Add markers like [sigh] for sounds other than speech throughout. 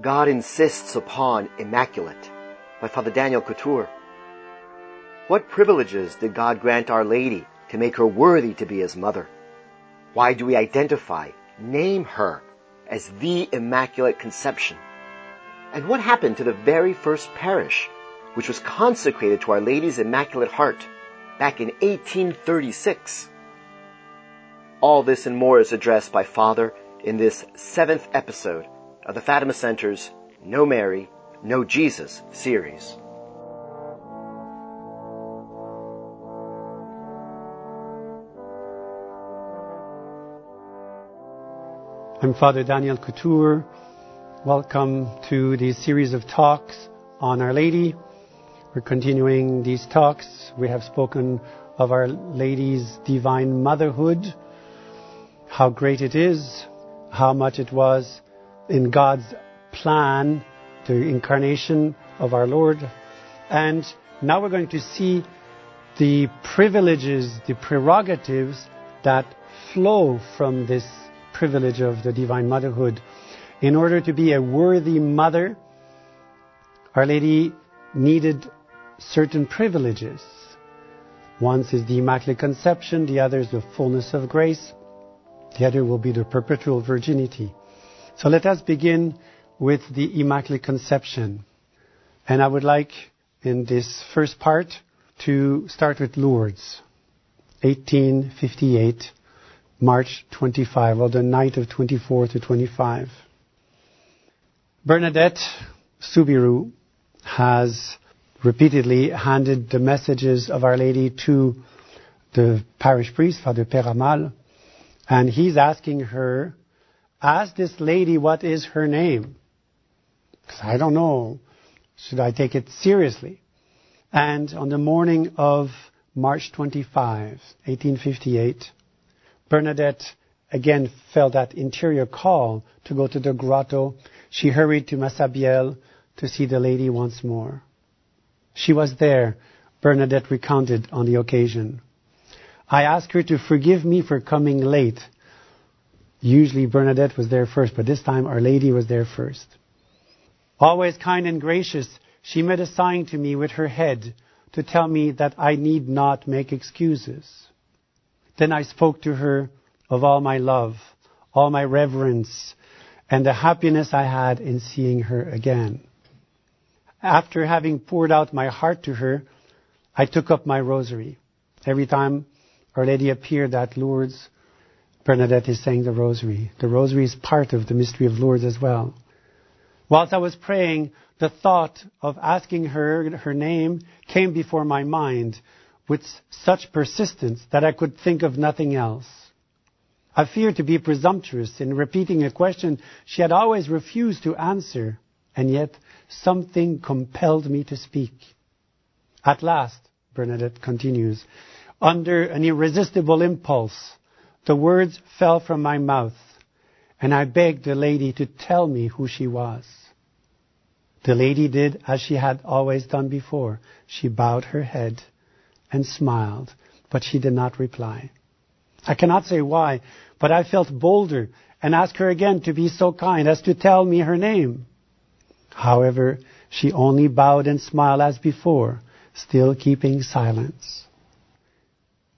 God insists upon immaculate by Father Daniel Couture. What privileges did God grant Our Lady to make her worthy to be his mother? Why do we identify, name her as the Immaculate Conception? And what happened to the very first parish, which was consecrated to Our Lady's Immaculate Heart back in 1836? All this and more is addressed by Father in this seventh episode of the Fatima Center's Know Mary, Know Jesus series. I'm Father Daniel Couture. Welcome to the series of talks on Our Lady. We're continuing these talks. We have spoken of Our Lady's divine motherhood, how great it is, how much it was in God's plan, the incarnation of our Lord. And now we're going to see the privileges, the prerogatives that flow from this privilege of the divine motherhood. In order to be a worthy mother, Our Lady needed certain privileges. One is the Immaculate Conception, the other is the fullness of grace, the other will be the perpetual virginity. So let us begin with the Immaculate Conception. And I would like in this first part to start with Lourdes, 1858. March 25, or the night of 24 to 25. Bernadette Soubirous has repeatedly handed the messages of Our Lady to the parish priest, Father Peyramal, and he's asking her, ask this lady what is her name. Because I don't know. Should I take it seriously? And on the morning of March 25, 1858, Bernadette again felt that interior call to go to the grotto. She hurried to Massabielle to see the lady once more. She was there, Bernadette recounted on the occasion. I asked her to forgive me for coming late. Usually Bernadette was there first, but this time Our Lady was there first. Always kind and gracious, she made a sign to me with her head to tell me that I need not make excuses. Then I spoke to her of all my love, all my reverence, and the happiness I had in seeing her again. After having poured out my heart to her, I took up my rosary. Every time Our Lady appeared at Lourdes, Bernadette is saying the rosary. The rosary is part of the mystery of Lourdes as well. Whilst I was praying, the thought of asking her her name came before my mind with such persistence that I could think of nothing else. I feared to be presumptuous in repeating a question she had always refused to answer, and yet something compelled me to speak. At last, Bernadette continues, under an irresistible impulse, the words fell from my mouth, and I begged the lady to tell me who she was. The lady did as she had always done before. She bowed her head and smiled, but she did not reply. I cannot say why, but I felt bolder and asked her again to be so kind as to tell me her name. However, she only bowed and smiled as before, still keeping silence.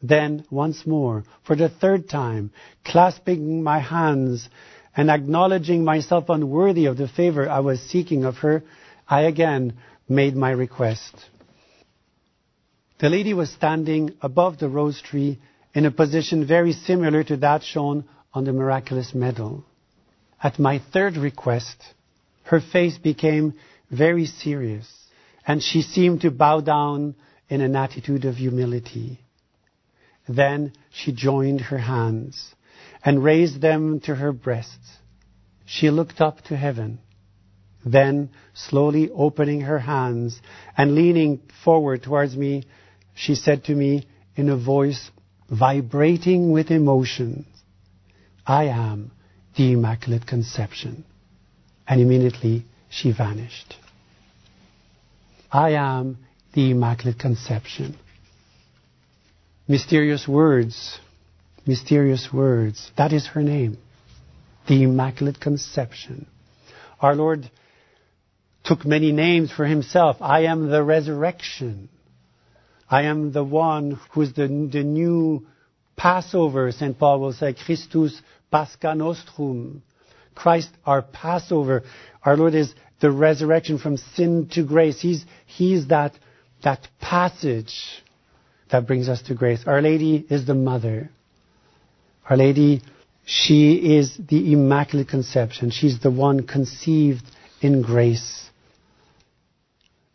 Then, once more, for the third time, clasping my hands and acknowledging myself unworthy of the favor I was seeking of her, I again made my request. The lady was standing above the rose tree in a position very similar to that shown on the miraculous medal. At my third request, her face became very serious, and she seemed to bow down in an attitude of humility. Then she joined her hands and raised them to her breast. She looked up to heaven. Then, slowly opening her hands and leaning forward towards me, she said to me in a voice vibrating with emotion, I am the Immaculate Conception. And immediately she vanished. I am the Immaculate Conception. Mysterious words, mysterious words. That is her name. The Immaculate Conception. Our Lord took many names for himself. I am the resurrection. I am the one who is the, the new Passover, St. Paul will say, Christus Pascha Nostrum. Christ, our Passover. Our Lord is the resurrection from sin to grace. He's, he's that, that passage that brings us to grace. Our Lady is the mother. Our Lady, she is the Immaculate Conception. She's the one conceived in grace.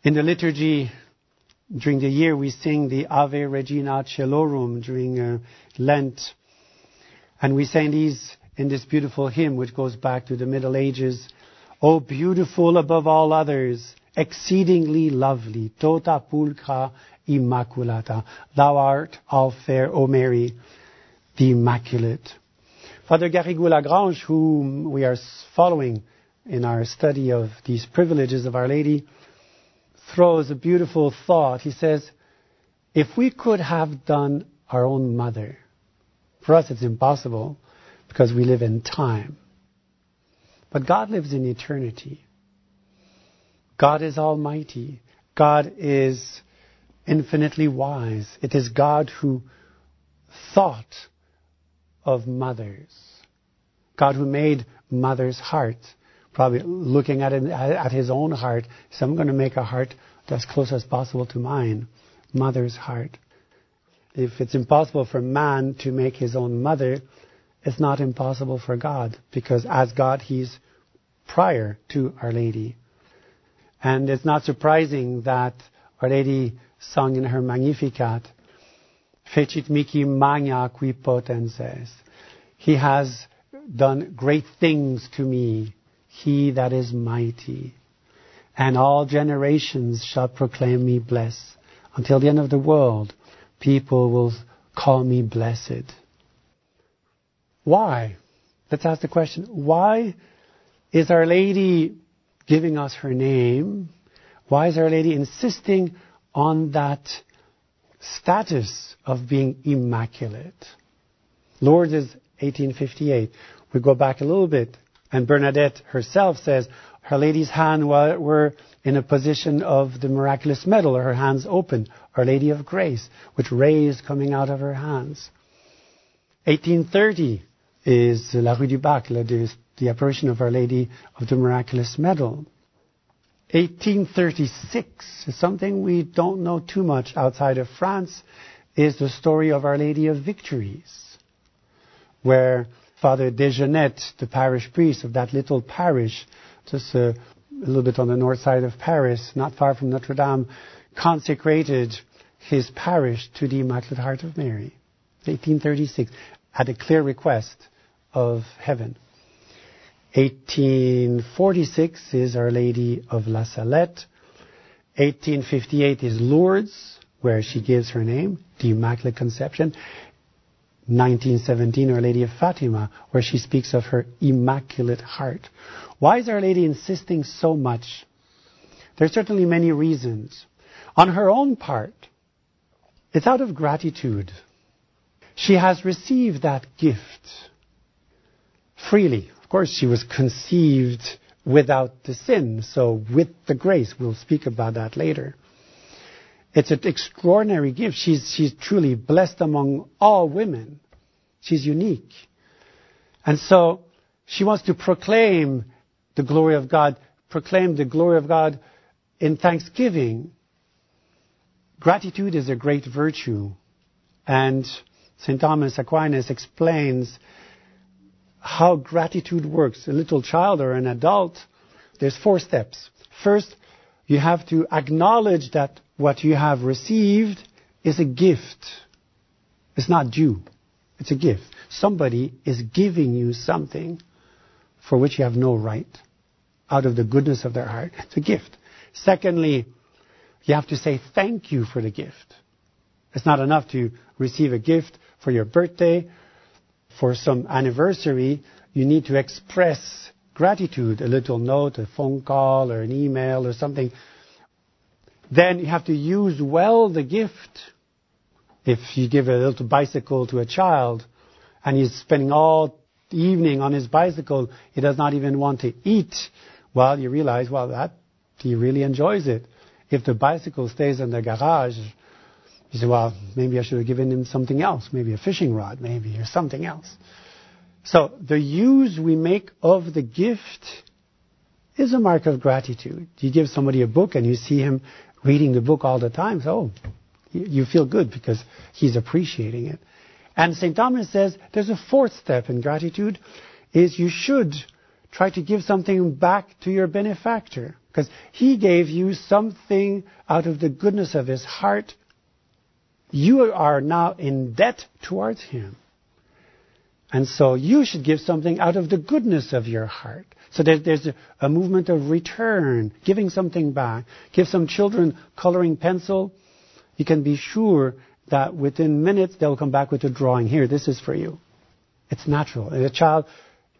In the liturgy, during the year, we sing the Ave Regina Caelorum during uh, Lent. And we sing these in this beautiful hymn, which goes back to the Middle Ages. O beautiful above all others, exceedingly lovely, tota pulchra immaculata. Thou art all fair, O Mary, the Immaculate. Father Garrigou Lagrange, whom we are following in our study of these privileges of Our Lady, throws a beautiful thought. He says, if we could have done our own mother, for us it's impossible because we live in time. But God lives in eternity. God is almighty. God is infinitely wise. It is God who thought of mothers. God who made mother's heart. Probably looking at, at his own heart. So I'm going to make a heart as close as possible to mine. Mother's heart. If it's impossible for man to make his own mother, it's not impossible for God because as God, He's prior to Our Lady. And it's not surprising that Our Lady sung in her Magnificat, Fecit mihi magna qui potens est. He has done great things to me, he that is mighty. And all generations shall proclaim me blessed. Until the end of the world, people will call me blessed. Why? Let's ask the question why is Our Lady giving us her name? Why is Our Lady insisting on that status of being immaculate? Lourdes is 1858. We go back a little bit, and Bernadette herself says Her Lady's hands were in a position of the miraculous medal, her hands open, Our Lady of Grace, with rays coming out of her hands. 1830, is La Rue du Bac, the, the apparition of Our Lady of the Miraculous Medal. 1836 something we don't know too much outside of France, is the story of Our Lady of Victories, where Father Desgenettes, the parish priest of that little parish, just a, a little bit on the north side of Paris, not far from Notre Dame, consecrated his parish to the Immaculate Heart of Mary. 1836, at a clear request of heaven. 1846 is Our Lady of La Salette. 1858 is Lourdes, where she gives her name, the Immaculate Conception. 1917, Our Lady of Fatima, where she speaks of her Immaculate Heart. Why is Our Lady insisting so much? There are certainly many reasons. On her own part, it's out of gratitude. She has received that gift freely. Of course, she was conceived without the sin, so with the grace. We'll speak about that later. It's an extraordinary gift. She's, she's truly blessed among all women. She's unique. And so she wants to proclaim the glory of God, proclaim the glory of God in thanksgiving. Gratitude is a great virtue. And St. Thomas Aquinas explains how gratitude works. A little child or an adult, there's four steps. First, you have to acknowledge that what you have received is a gift. It's not due. It's a gift. Somebody is giving you something for which you have no right out of the goodness of their heart. It's a gift. Secondly, you have to say thank you for the gift. It's not enough to receive a gift for your birthday for some anniversary, you need to express gratitude, a little note, a phone call, or an email, or something. Then you have to use well the gift. If you give a little bicycle to a child, and he's spending all evening on his bicycle, he does not even want to eat, well, you realize, well, that he really enjoys it. If the bicycle stays in the garage, you say, well, maybe I should have given him something else, maybe a fishing rod, maybe, or something else. So the use we make of the gift is a mark of gratitude. You give somebody a book and you see him reading the book all the time, so oh, you feel good because he's appreciating it. And St. Thomas says there's a fourth step in gratitude is you should try to give something back to your benefactor because he gave you something out of the goodness of his heart. You are now in debt towards him. And so you should give something out of the goodness of your heart. So there, there's a, a, movement of return, giving something back. Give some children coloring pencil. You can be sure that within minutes they'll come back with a drawing. Here, this is for you. It's natural. And a child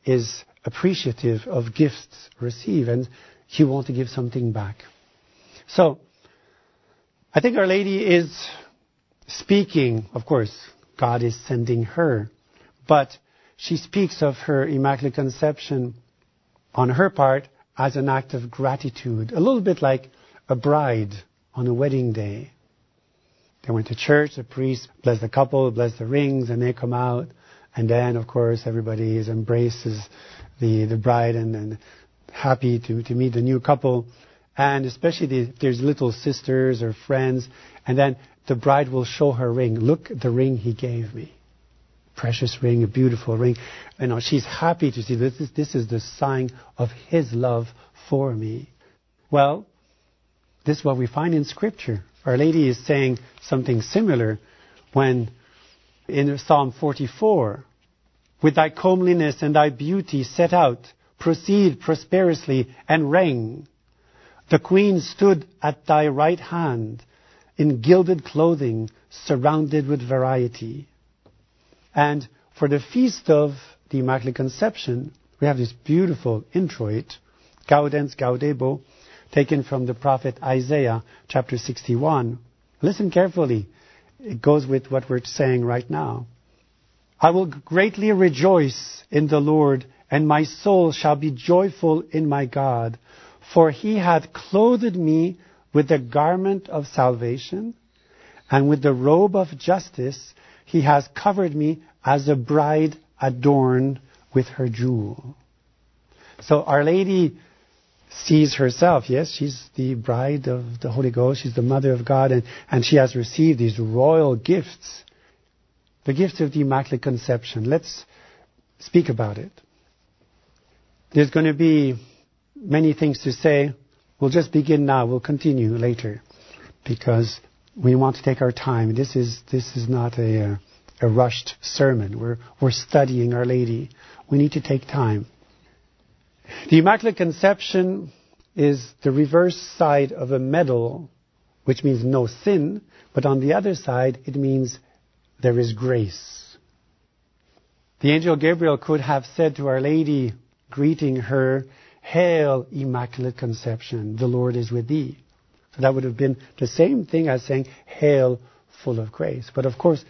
is appreciative of gifts received and he wants to give something back. So, I think Our Lady is speaking, of course, God is sending her, but she speaks of her Immaculate Conception on her part as an act of gratitude, a little bit like a bride on a wedding day. They went to church, the priest blessed the couple, blessed the rings, and they come out. And then, of course, everybody embraces the, the bride and, and happy to, to meet the new couple. And especially the, there's little sisters or friends. And then the bride will show her ring. Look, the ring he gave me. Precious ring, a beautiful ring. You know, she's happy to see this. Is, this is the sign of his love for me. Well, this is what we find in Scripture. Our Lady is saying something similar when in Psalm 44, with thy comeliness and thy beauty set out, proceed prosperously and reign. The queen stood at thy right hand in gilded clothing, surrounded with variety. And for the feast of the Immaculate Conception, we have this beautiful introit, Gaudens Gaudebo, taken from the prophet Isaiah, chapter 61. Listen carefully. It goes with what we're saying right now. I will greatly rejoice in the Lord, and my soul shall be joyful in my God. For he hath clothed me with the garment of salvation, and with the robe of justice he has covered me as a bride adorned with her jewel. So Our Lady sees herself, yes, she's the bride of the Holy Ghost, she's the mother of God, and, and she has received these royal gifts the gifts of the Immaculate Conception. Let's speak about it. There's going to be many things to say. We'll just begin now. We'll continue later because we want to take our time. This is, this is not a, a rushed sermon. We're, we're studying Our Lady. We need to take time. The Immaculate Conception is the reverse side of a medal, which means no sin, but on the other side, it means there is grace. The angel Gabriel could have said to Our Lady, greeting her, Hail, Immaculate Conception, the Lord is with thee. So that would have been the same thing as saying, Hail, full of grace. But of course,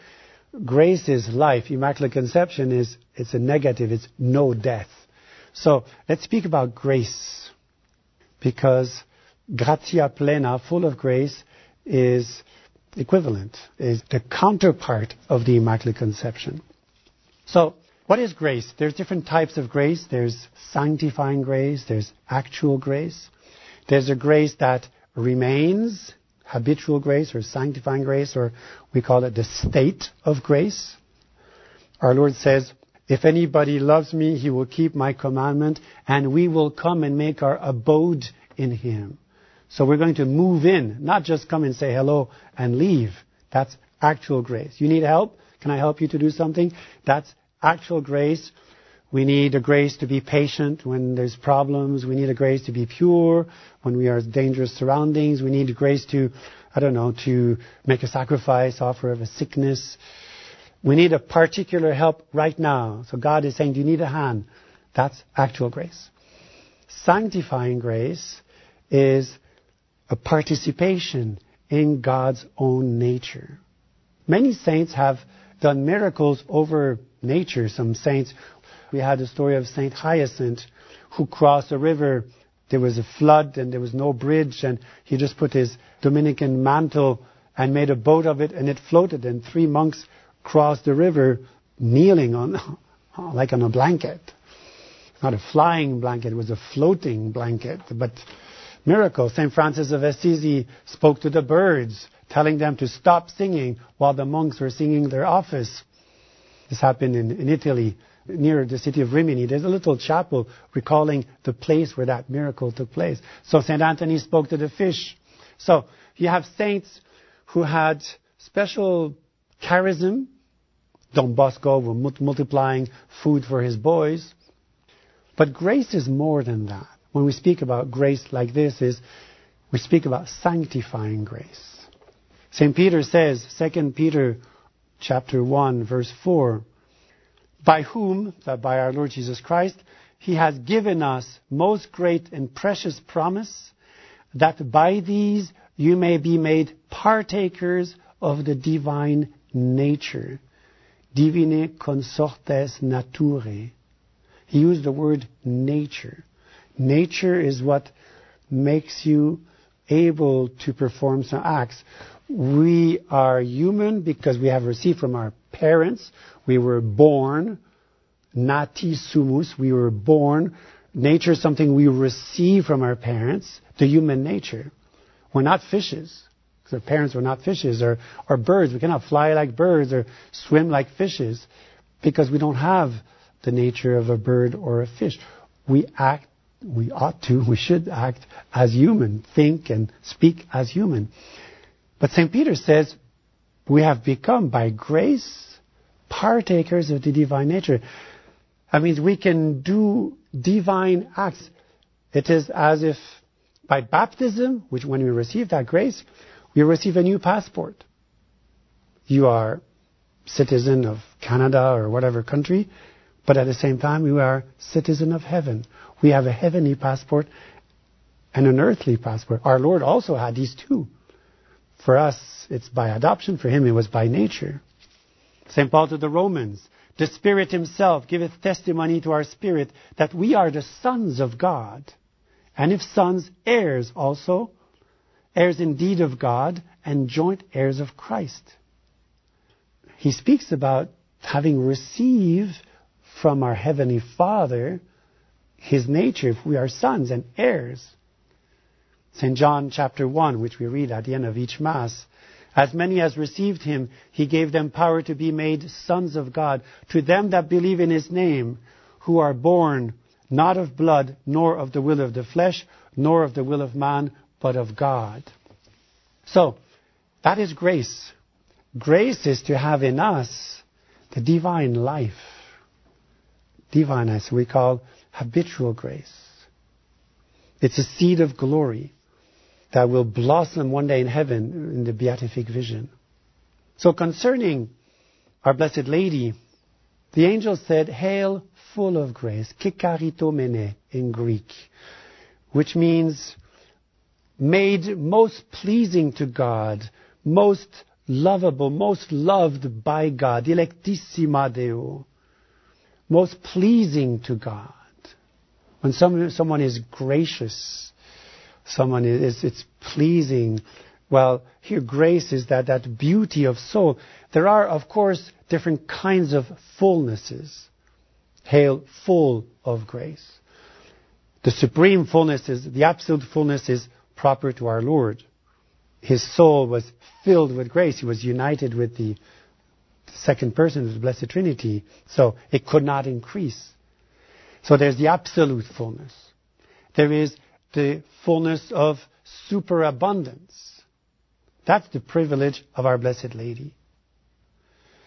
grace is life. Immaculate Conception is, it's a negative, it's no death. So let's speak about grace. Because gratia plena, full of grace, is equivalent, is the counterpart of the Immaculate Conception. So, what is grace? There's different types of grace. There's sanctifying grace, there's actual grace. There's a grace that remains, habitual grace or sanctifying grace, or we call it the state of grace. Our Lord says, if anybody loves me, he will keep my commandment, and we will come and make our abode in him. So we're going to move in, not just come and say hello and leave. That's actual grace. You need help? Can I help you to do something? That's actual grace. We need a grace to be patient when there's problems. We need a grace to be pure when we are in dangerous surroundings. We need a grace to, I don't know, to make a sacrifice, offer of a sickness. We need a particular help right now. So God is saying, do you need a hand? That's actual grace. Sanctifying grace is a participation in God's own nature. Many saints have done miracles over nature. Some saints, we had the story of Saint Hyacinth who crossed a river there was a flood and there was no bridge and he just put his Dominican mantle and made a boat of it and it floated and three monks crossed the river kneeling on, [laughs] like on a blanket. Not a flying blanket, it was a floating blanket, but miracle. St. Francis of Assisi spoke to the birds, telling them to stop singing while the monks were singing their office. This happened in, Italy near the city of Rimini, there's a little chapel recalling the place where that miracle took place. So St. Anthony spoke to the fish. So you have saints who had special charism. Don Bosco was multiplying food for his boys. But grace is more than that. When we speak about grace like this is we speak about sanctifying grace. St. Peter says, 2 Peter chapter 1 verse 4, by whom, that by our Lord Jesus Christ, he has given us most great and precious promise, that by these you may be made partakers of the divine nature. Divinae consortes naturae. He used the word nature. Nature is what makes you able to perform some acts. We are human because we have received from our parents. We were born. Nati sumus. We were born. Nature is something we receive from our parents. The human nature. We're not fishes. Our parents were not fishes or, or birds. We cannot fly like birds or swim like fishes because we don't have the nature of a bird or a fish. We act, we ought to, we should act as human, think and speak as human. But St. Peter says, we have become by grace partakers of the divine nature. That means we can do divine acts. It is as if by baptism, which when we receive that grace, we receive a new passport. You are citizen of Canada or whatever country, but at the same time you are citizen of heaven. We have a heavenly passport and an earthly passport. Our Lord also had these two. For us, it's by adoption. For him, it was by nature. St. Paul to the Romans, the Spirit himself giveth testimony to our spirit that we are the sons of God. And if sons, heirs also, heirs indeed of God, and joint heirs of Christ. He speaks about having received from our Heavenly Father His nature, if we are sons and heirs. St. John chapter 1, which we read at the end of each Mass, as many as received him, he gave them power to be made sons of God, to them that believe in his name, who are born not of blood, nor of the will of the flesh, nor of the will of man, but of God. So, that is grace. Grace is to have in us the divine life. Divine, as we call habitual grace. It's a seed of glory that will blossom one day in heaven in the beatific vision. So concerning our Blessed Lady, the angel said, Hail, full of grace, kecharitomene in Greek, which means made most pleasing to God, most lovable, most loved by God, electissima Deo, most pleasing to God. When some, someone is gracious, someone is, it's pleasing. Well, here grace is that, that beauty of soul. There are, of course, different kinds of fullnesses. Hail full of grace. The supreme fullness is, the absolute fullness is proper to our Lord. His soul was filled with grace. He was united with the second person of the Blessed Trinity. So it could not increase. So there's the absolute fullness. There is the fullness of superabundance. That's the privilege of our Blessed Lady.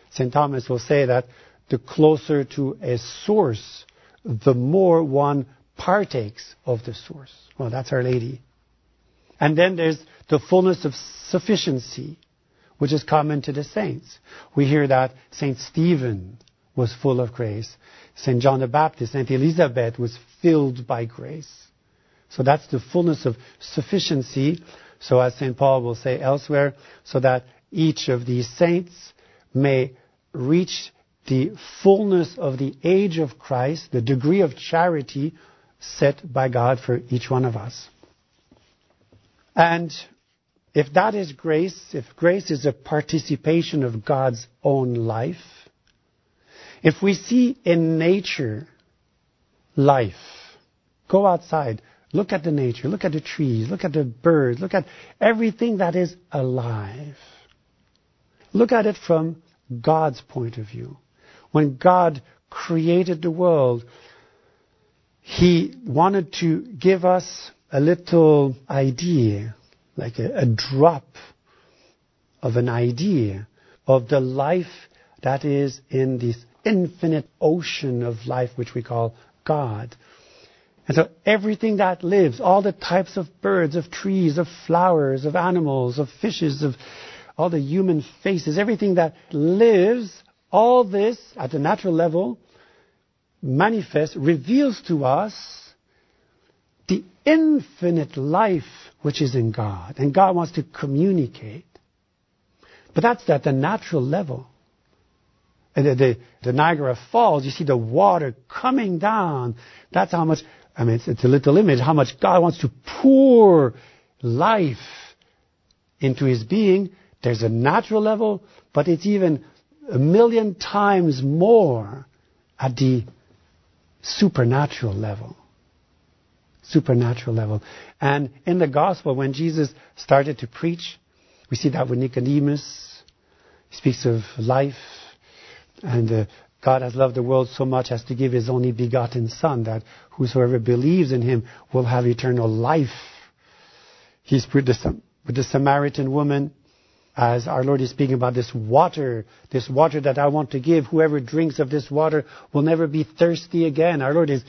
St. Thomas will say that the closer to a source, the more one partakes of the source. Well, that's Our Lady. And then there's the fullness of sufficiency, which is common to the saints. We hear that St. Stephen was full of grace. St. John the Baptist, St. Elizabeth was filled by grace. So that's the fullness of sufficiency. So as St. Paul will say elsewhere, so that each of these saints may reach the fullness of the age of Christ, the degree of charity, set by God for each one of us. And if that is grace, if grace is a participation of God's own life, if we see in nature life, go outside, look at the nature, look at the trees, look at the birds, look at everything that is alive. Look at it from God's point of view. When God created the world, He wanted to give us a little idea, like a, a drop of an idea of the life that is in this infinite ocean of life which we call God. And so everything that lives, all the types of birds, of trees, of flowers, of animals, of fishes, of all the human faces, everything that lives, all this at the natural level manifests, reveals to us the infinite life which is in God. And God wants to communicate. But that's at the natural level. And the, the, the, Niagara Falls, you see the water coming down. That's how much, I mean, it's, it's a little image, how much God wants to pour life into His being. There's a natural level, but it's even a million times more at the supernatural level. Supernatural level. And in the gospel, when Jesus started to preach, we see that with Nicodemus, he speaks of life, and uh, God has loved the world so much as to give his only begotten Son, that whosoever believes in him will have eternal life. He's with the, with the Samaritan woman, as our Lord is speaking about this water, this water that I want to give, whoever drinks of this water will never be thirsty again. Our Lord is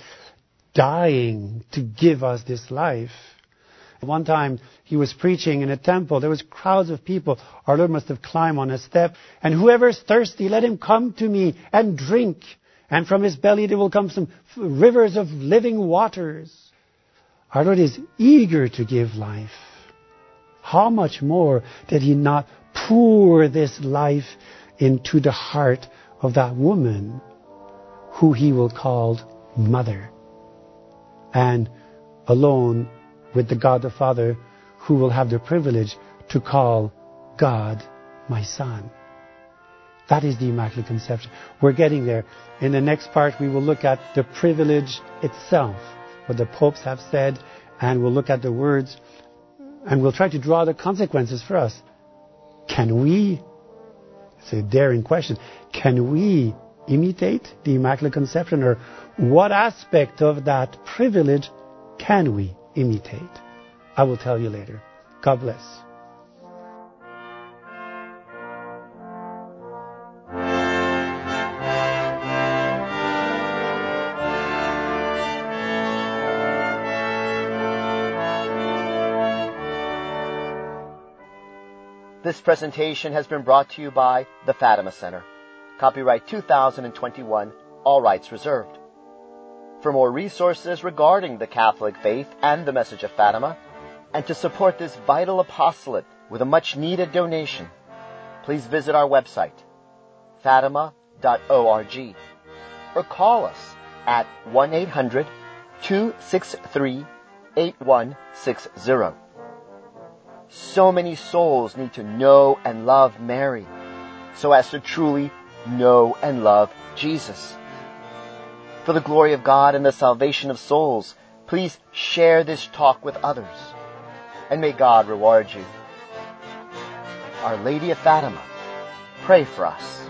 dying to give us this life. One time he was preaching in a temple. There was crowds of people. Our Lord must have climbed on a step. And whoever is thirsty, let him come to me and drink. And from his belly there will come some rivers of living waters. Our Lord is eager to give life. How much more did he not pour this life into the heart of that woman who he will call mother? And alone with the God the Father who will have the privilege to call God my son. That is the Immaculate Conception. We're getting there. In the next part, we will look at the privilege itself, what the popes have said, and we'll look at the words and we'll try to draw the consequences for us. Can we, it's a daring question, can we imitate the Immaculate Conception or what aspect of that privilege can we imitate? I will tell you later. God bless. This presentation has been brought to you by the Fatima Center. Copyright 2021, all rights reserved. For more resources regarding the Catholic faith and the message of Fatima, and to support this vital apostolate with a much needed donation, please visit our website, fatima.org, or call us at 1 800 263 8160. So many souls need to know and love Mary so as to truly know and love Jesus. For the glory of God and the salvation of souls, please share this talk with others. And may God reward you. Our Lady of Fatima, pray for us.